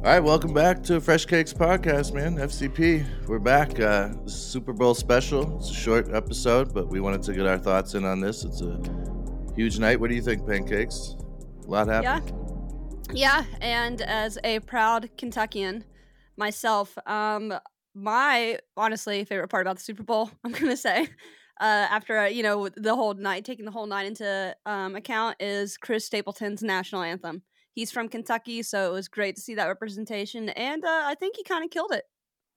All right, welcome back to Fresh Cakes Podcast, man. FCP, we're back. Uh, Super Bowl special. It's a short episode, but we wanted to get our thoughts in on this. It's a huge night. What do you think, Pancakes? A lot happened. Yeah, yeah. and as a proud Kentuckian myself, um, my honestly favorite part about the Super Bowl, I'm gonna say, uh, after uh, you know the whole night, taking the whole night into um, account, is Chris Stapleton's national anthem. He's from Kentucky, so it was great to see that representation, and uh, I think he kind of killed it.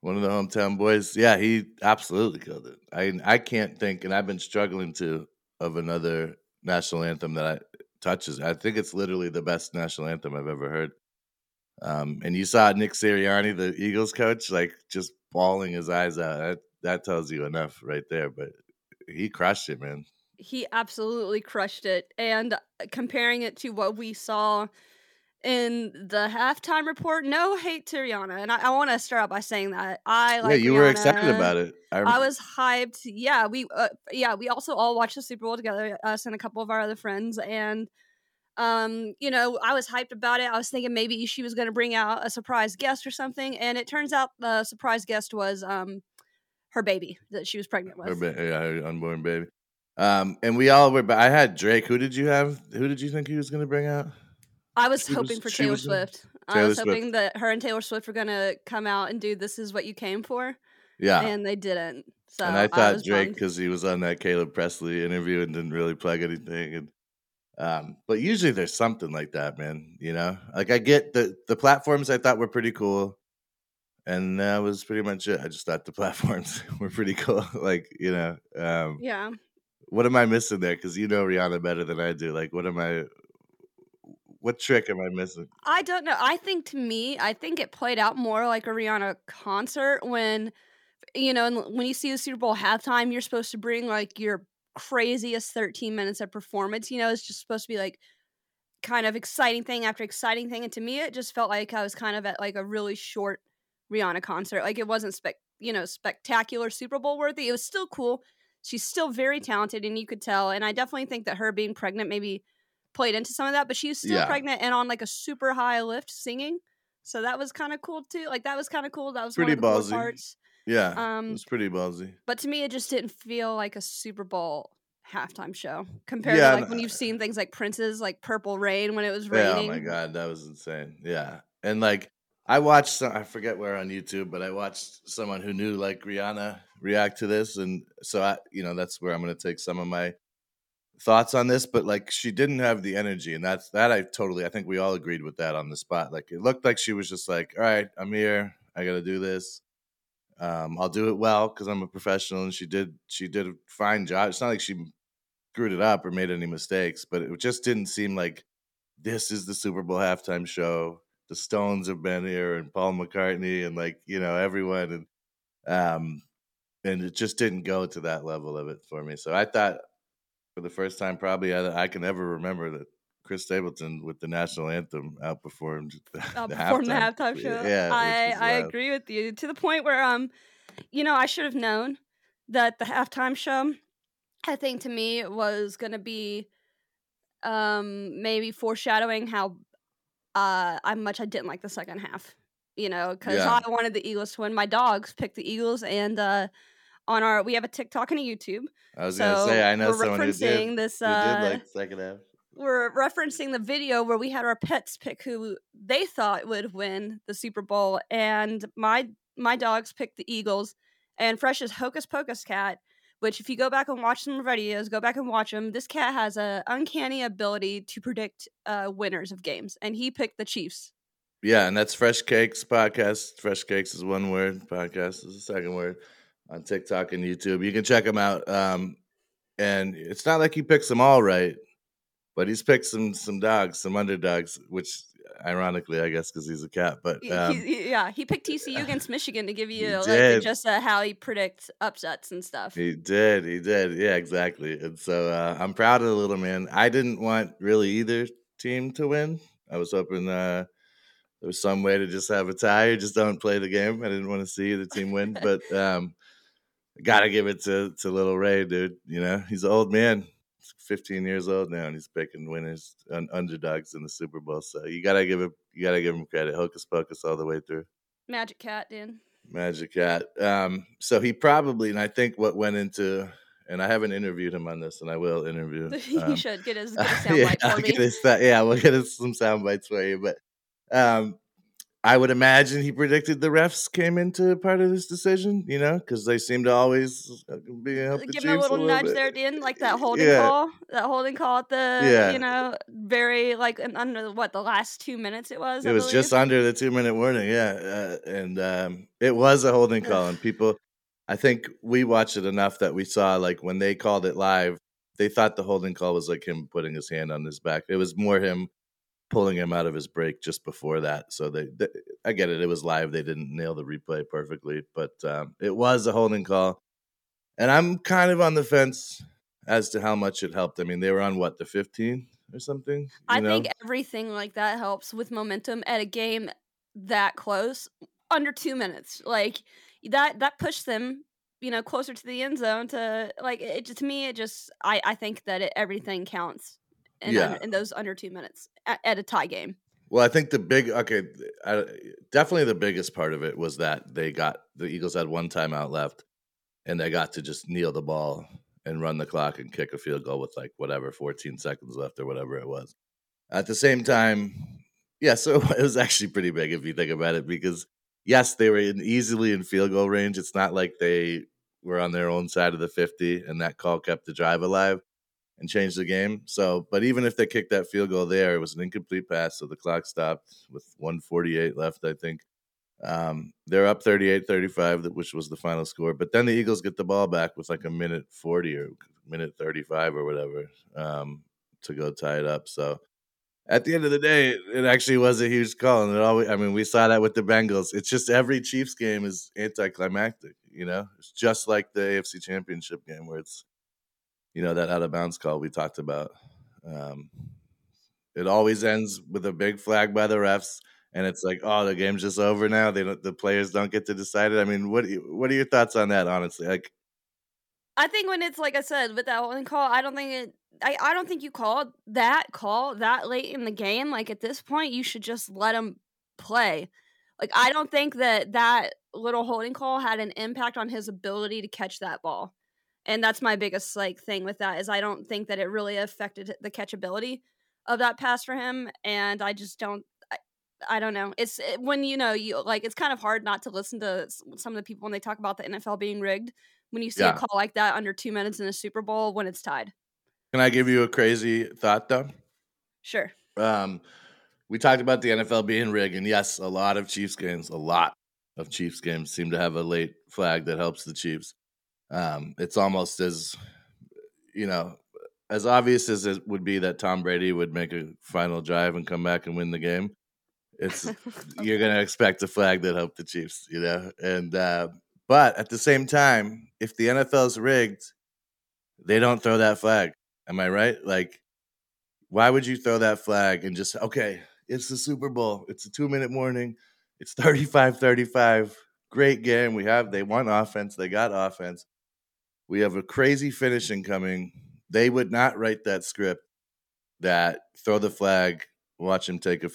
One of the hometown boys. Yeah, he absolutely killed it. I I can't think, and I've been struggling to of another national anthem that I touches. I think it's literally the best national anthem I've ever heard. Um, and you saw Nick Sirianni, the Eagles coach, like just bawling his eyes out. That, that tells you enough right there. But he crushed it, man. He absolutely crushed it. And uh, comparing it to what we saw in the halftime report, no hate to Rihanna. And I, I want to start out by saying that I like. Yeah, you Rihanna. were excited about it. I, I was hyped. Yeah, we uh, yeah we also all watched the Super Bowl together, us and a couple of our other friends, and um, you know, I was hyped about it. I was thinking maybe she was going to bring out a surprise guest or something, and it turns out the surprise guest was um her baby that she was pregnant with. Her ba- yeah, her unborn baby. Um, and we all were. But I had Drake. Who did you have? Who did you think he was going to bring out? I was She hoping was- for Taylor in- Swift. I was Swift. hoping that her and Taylor Swift were gonna come out and do "This Is What You Came For," Yeah. and they didn't. So and I thought was Drake because he was on that Caleb Presley interview and didn't really plug anything. And um, but usually there's something like that, man. You know, like I get the the platforms I thought were pretty cool, and that was pretty much it. I just thought the platforms were pretty cool. like you know, um, Yeah, what am I missing there? Because you know Rihanna better than I do. Like, what am I? What trick am I missing? I don't know. I think to me, I think it played out more like a Rihanna concert when, you know, and when you see the Super Bowl halftime, you're supposed to bring like your craziest 13 minutes of performance. You know, it's just supposed to be like kind of exciting thing after exciting thing. And to me, it just felt like I was kind of at like a really short Rihanna concert. Like it wasn't spec, you know, spectacular Super Bowl worthy. It was still cool. She's still very talented, and you could tell. And I definitely think that her being pregnant maybe played into some of that. But she was still Yeah. pregnant and on like a super high lift singing. So that was kind of cool too. Like that was kind of cool. That was Pretty one of the ballsy. cool parts. Yeah, it Um, was pretty ballsy. but to me, it just didn't feel like a Super Bowl halftime show compared Yeah, to like when you've seen things like Prince's like Purple Rain when it was Yeah, raining. oh my god, that was insane. Yeah, and like I watched, some, I forget where on YouTube, but I watched someone who knew like Rihanna react to this, and so I, you know, that's where I'm going to take some of my thoughts on this. But like, she didn't have the energy, and that's that. I totally, I think we all agreed with that on the spot. Like, it looked like she was just like, "All right, I'm here. I got to do this. Um, I'll do it well because I'm a professional." And she did, she did a fine job. It's not like she screwed it up or made any mistakes, but it just didn't seem like this is the Super Bowl halftime show. The Stones have been here and Paul McCartney and like, you know, everyone and um and it just didn't go to that level of it for me. So I thought for the first time probably I, I can ever remember that Chris Stapleton with the national anthem outperformed the, uh, the perform the halftime. halftime show. Yeah, I I agree with you to the point where um, you know, I should have known that the halftime show, I think to me was gonna be, um, maybe foreshadowing how, uh, how much I didn't like the second half. You know, because Yeah. I wanted the Eagles to win. My dogs picked the Eagles, and uh, on our we have a TikTok and a YouTube. I was so gonna say I know we're someone who referencing did, this. who Uh, did like second half. we're referencing the video where we had our pets pick who they thought would win the Super Bowl, and my my dogs picked the Eagles, and Fresh's Hocus Pocus cat. Which, if you go back and watch some videos, go back and watch them. This cat has a uncanny ability to predict uh, winners of games, and he picked the Chiefs. Yeah, and that's Fresh Cakes podcast. Fresh Cakes is one word. Podcast is the second word on TikTok and YouTube. You can check him out. Um, and it's not like he picks them all right, but he's picked some some dogs, some underdogs, which ironically, I guess, because he's a cat. But um, he- yeah, he picked TCU against Michigan to give you like just uh, how he predicts upsets and stuff. He did. He did. Yeah, exactly. And so uh, I'm proud of the little man. I didn't want really either team to win. I was hoping uh, there was some way to just have a tie or just don't play the game. I didn't want to see the team win, but um, got to give it to to little Ray, dude. You know, he's an old man. He's 15 years old now, and he's picking winners, un- underdogs in the Super Bowl. So you got to give it you gotta give him credit. Hocus pocus all the way through. Magic Cat, dude. Magic Cat. Um, so he probably, and I think what went into, and I haven't interviewed him on this, and I will interview. you Um, should get his, get his sound yeah, for me. his, yeah, we'll get us some sound bites for you. But um, I would imagine he predicted the refs came into part of this decision, you know, because they seem to always uh, be help the Give him a little nudge bit. there, dude, like that holding Yeah. call, that holding call at the, Yeah. you know, very like under what the last two minutes it was. It I was just under the two minute warning, yeah, uh, and um, it was a holding call, and people, I think we watched it enough that we saw like when they called it live, they thought the holding call was like him putting his hand on his back. It was more him pulling him out of his break just before that. So they, they I get it, it was live. They didn't nail the replay perfectly, but um, it was a holding call, and I'm kind of on the fence as to how much it helped. I mean, they were on what the 15 or something. you I know? think everything like that helps with momentum at a game that close under two minutes. Like that that pushed them, you know, closer to the end zone. To like it to me, it just I I think that it, everything counts. In, Yeah. in those under two minutes at, at a tie game. Well, I think the big okay, I, definitely the biggest part of it was that they got the Eagles had one timeout left, and they got to just kneel the ball and run the clock and kick a field goal with like whatever 14 seconds left or whatever it was. At the same time, yeah, so it was actually pretty big if you think about it because yes, they were in easily in field goal range. It's not like they were on their own side of the 50 and that call kept the drive alive and changed the game. So, but even if they kicked that field goal there, it was an incomplete pass, so the clock stopped with 148 left, I think. Um, they're up 38 35, which was the final score. But then the Eagles get the ball back with like a minute 40 or minute 35 or whatever um, to go tie it up. So at the end of the day, it actually was a huge call. And it always, I mean, we saw that with the Bengals. It's just every Chiefs game is anticlimactic, you know? It's just like the AFC Championship game where it's, you know, that out of bounds call we talked about. Um, it always ends with a big flag by the refs, and it's like, oh, the game's just over now. They don't, the players don't get to decide it. I mean, what what are your thoughts on that? Honestly, like, I think when it's like I said with that one call, I don't think it. I, I don't think you called that call that late in the game. Like at this point, you should just let him play. Like I don't think that that little holding call had an impact on his ability to catch that ball, and that's my biggest like thing with that is I don't think that it really affected the catchability of that pass for him, and I just don't. I, I don't know. It's it, when you know you like it's kind of hard not to listen to some of the people when they talk about the NFL being rigged when you see Yeah. a call like that under two minutes in a Super Bowl when it's tied. can I give you a crazy thought though? Sure. Um, we talked about the NFL being rigged, and yes, a lot of Chiefs games, a lot of Chiefs games seem to have a late flag that helps the Chiefs. Um, it's almost as you know, as obvious as it would be that Tom Brady would make a final drive and come back and win the game. It's you're gonna expect a flag that helped the Chiefs, you know. And uh, but at the same time, if the NFL's rigged, they don't throw that flag. Am I right? Like, why would you throw that flag and just okay? It's the Super Bowl. It's a two minute warning. It's 35-35. Great game. We have they won offense. They got offense. We have a crazy finishing coming. They would not write that script that throw the flag, watch him take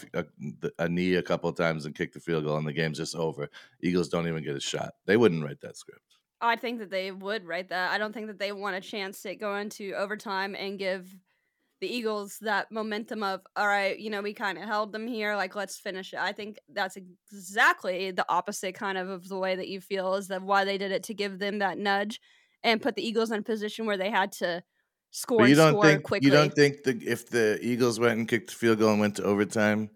a knee a couple times and kick the field goal, and the game's just over. Eagles don't even get a shot. They wouldn't write that script. I think that they would write that. I don't think that they want a chance to go into overtime and give the Eagles that momentum of, all right, you know, we kind of held them here, like let's finish it. I think that's exactly the opposite kind of of the way that you feel is that why they did it to give them that nudge and put the Eagles in a position where they had to score But you don't score think quickly. you don't think the if the Eagles went and kicked the field goal and went to overtime,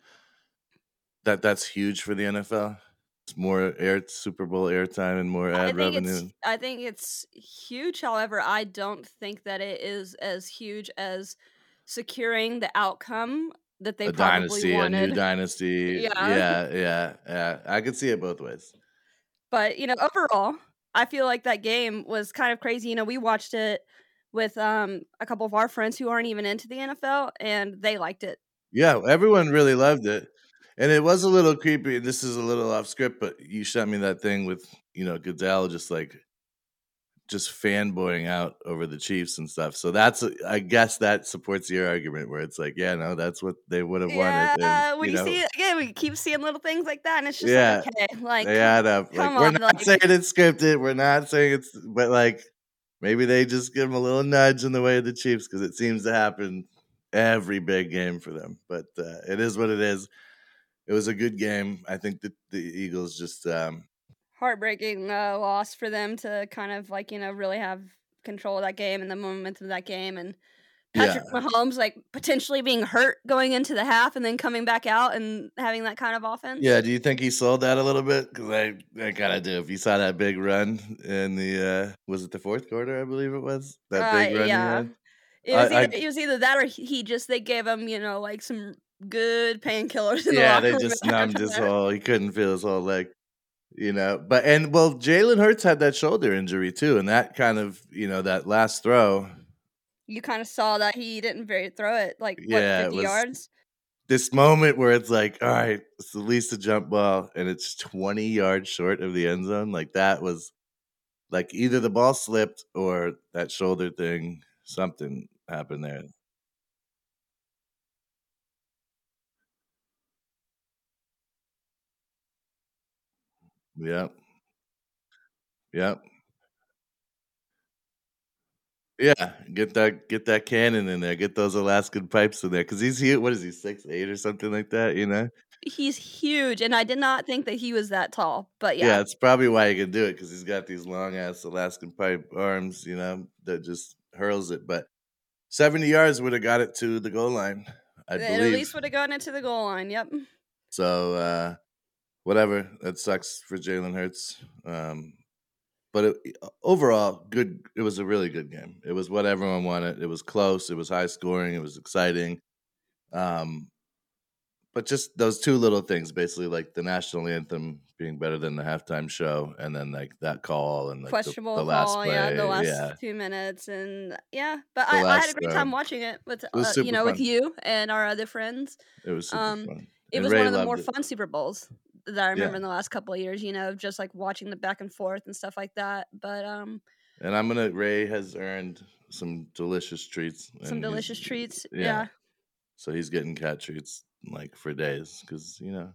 that that's huge for the NFL. It's more air Super Bowl airtime and more ad think revenue. I think it's huge. However, I don't think that it is as huge as securing the outcome that they a probably dynasty, wanted. a new dynasty. Yeah. yeah, yeah, yeah. I could see it both ways. But you know, overall, I feel like that game was kind of crazy. You know, we watched it with um a couple of our friends who aren't even into the NFL, and they liked it. Yeah, everyone really loved it. And it was a little creepy. And this is a little off script, but you sent me that thing with, you know, Goodell just like just fanboying out over the Chiefs and stuff. So that's I guess that supports your argument where it's like, yeah, no, that's what they would have Yeah, wanted. And, when you, know, see it again, we keep seeing little things like that, and it's just Yeah, like, okay, like they add up. Like come we're not like- saying it's scripted. We're not saying it's, but like maybe they just give them a little nudge in the way of the Chiefs because it seems to happen every big game for them. But uh, it is what it is. It was a good game. I think that the Eagles just um, heartbreaking uh, loss for them to kind of like you know really have control of that game and the momentum of that game and Patrick Mahomes like potentially being hurt going into the half and then coming back out and having that kind of offense. Yeah, do you think he sold that a little bit? Because I, I kind of do. If you saw that big run in the, uh, was it the fourth quarter? I believe it was that big Uh, run. yeah. It was, I- I- either, it was either that or he just they gave him you know like some good painkillers. in the Yeah, they just numbed his whole. He couldn't feel his whole leg. You know, but and well, Jalen Hurts had that shoulder injury too, and that kind of you know that last throw. You kind of saw that he didn't very throw it like what Yeah, fifty was- yards. This moment where it's like, all right, it's at least a jump ball, and it's twenty yards short of the end zone. Like that was, like either the ball slipped or that shoulder thing. Something happened there. Yep. Yep. Yeah, get that get that cannon in there. Get those Alaskan pipes in there because he's huge. What is he, six eight or something like that? You know? He's huge, and I did not think that he was that tall. But Yeah, yeah, it's probably why he can do it because he's got these long ass Alaskan pipe arms. You know that just hurls it. But seventy yards would have got it to the goal line. I it at believe. least would have gone into the goal line. Yep. So uh, whatever. That sucks for Jalen Hurts. Um, but it, overall, good. It was a really good game. It was what everyone wanted. It was close. It was high scoring. It was exciting. Um, but just those two little things, basically, like the national anthem being better than the halftime show, and then like that call and like the- Questionable the, last call, play. yeah, the last yeah. two minutes, and yeah, but The I, I had a great time uh, watching it with was uh, you know with you and our other friends. It was super um, fun. It And was Ray one of the more it. fun Super Bowls that I remember Yeah. in the last couple of years. You know, just like watching the back and forth and stuff like that. But um, And I'm gonna. Ray has earned some delicious treats. some delicious treats. yeah. Yeah. So he's getting cat treats like for days because you know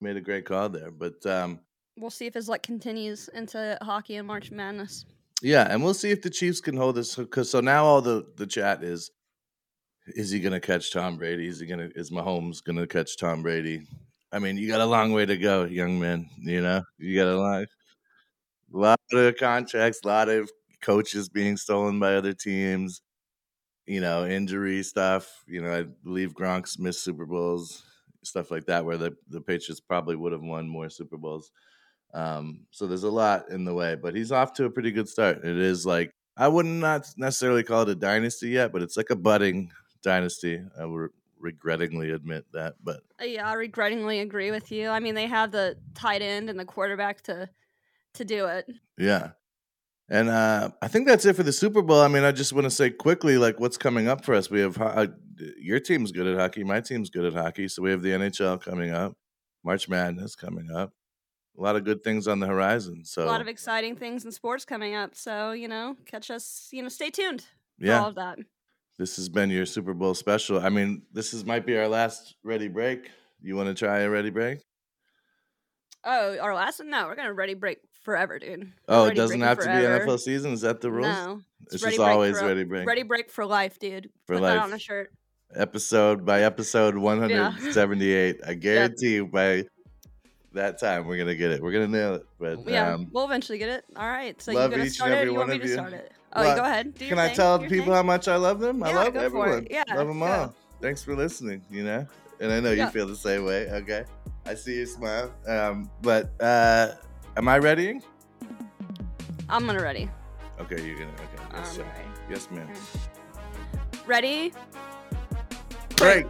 made a great call there. But um, We'll see if his luck continues into hockey and March Madness. yeah, and we'll see if the Chiefs can hold this because so now all the the chat is is he gonna catch Tom Brady? Is he gonna is Mahomes gonna catch Tom Brady? I mean, you got a long way to go, young man. You know, you got a long, lot of contracts, a lot of coaches being stolen by other teams. You know, injury stuff. You know, I believe Gronk's missed Super Bowls, stuff like that, where the the Patriots probably would have won more Super Bowls. Um, so there's a lot in the way, but he's off to a pretty good start. It is like I would not necessarily call it a dynasty yet, but it's like a budding dynasty. I would regrettingly admit that, but Uh, Yeah, I regrettingly agree with you. I mean, they have the tight end and the quarterback to to do it. Yeah. And uh, I think that's it for the Super Bowl. I mean, I just want to say quickly, like, what's coming up for us? We have uh, your team's good at hockey, my team's good at hockey, so we have the NHL coming up, March Madness coming up, a lot of good things on the horizon. So A lot of exciting things in sports coming up. So you know, catch us. You know, stay tuned for yeah, all of that. This has been your Super Bowl special. I mean, this is might be our last ready break. You want to try a ready break? Oh, our last one? No, we're gonna ready break forever, dude. Oh, it doesn't have to be NFL season. Is that the rules? No, it's ready just always for- ready break. ready break for life, dude. For Put that on life. a shirt. episode by episode 178. I guarantee you by that time we're gonna get it. We're gonna nail it. But Yeah, um, we'll eventually get it. All right. So you love gonna start it? You want me to you. start it? Oh, Well, go ahead. Do can I thing, tell your people thing. how much I love them? I Yeah, love for everyone. Yeah, love them all. Thanks for listening. You know, and I know you feel the same way. Okay, I see you smile. Um, but uh, am I ready? I'm gonna ready. Okay, you're gonna. Okay, yes, sir. ready. yes, ma'am. Ready? Break.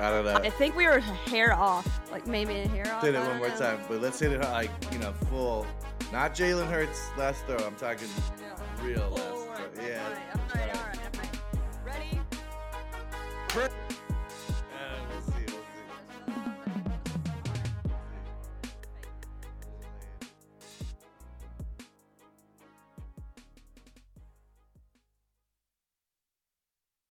I don't know. I think we were hair off, like maybe a hair off. Hit it one more know. time, but let's hit it like you know full. Not Jalen Hurts last throw. I'm talking. Real last throw. Yeah. All right, all right, all right, right. Ready? Break.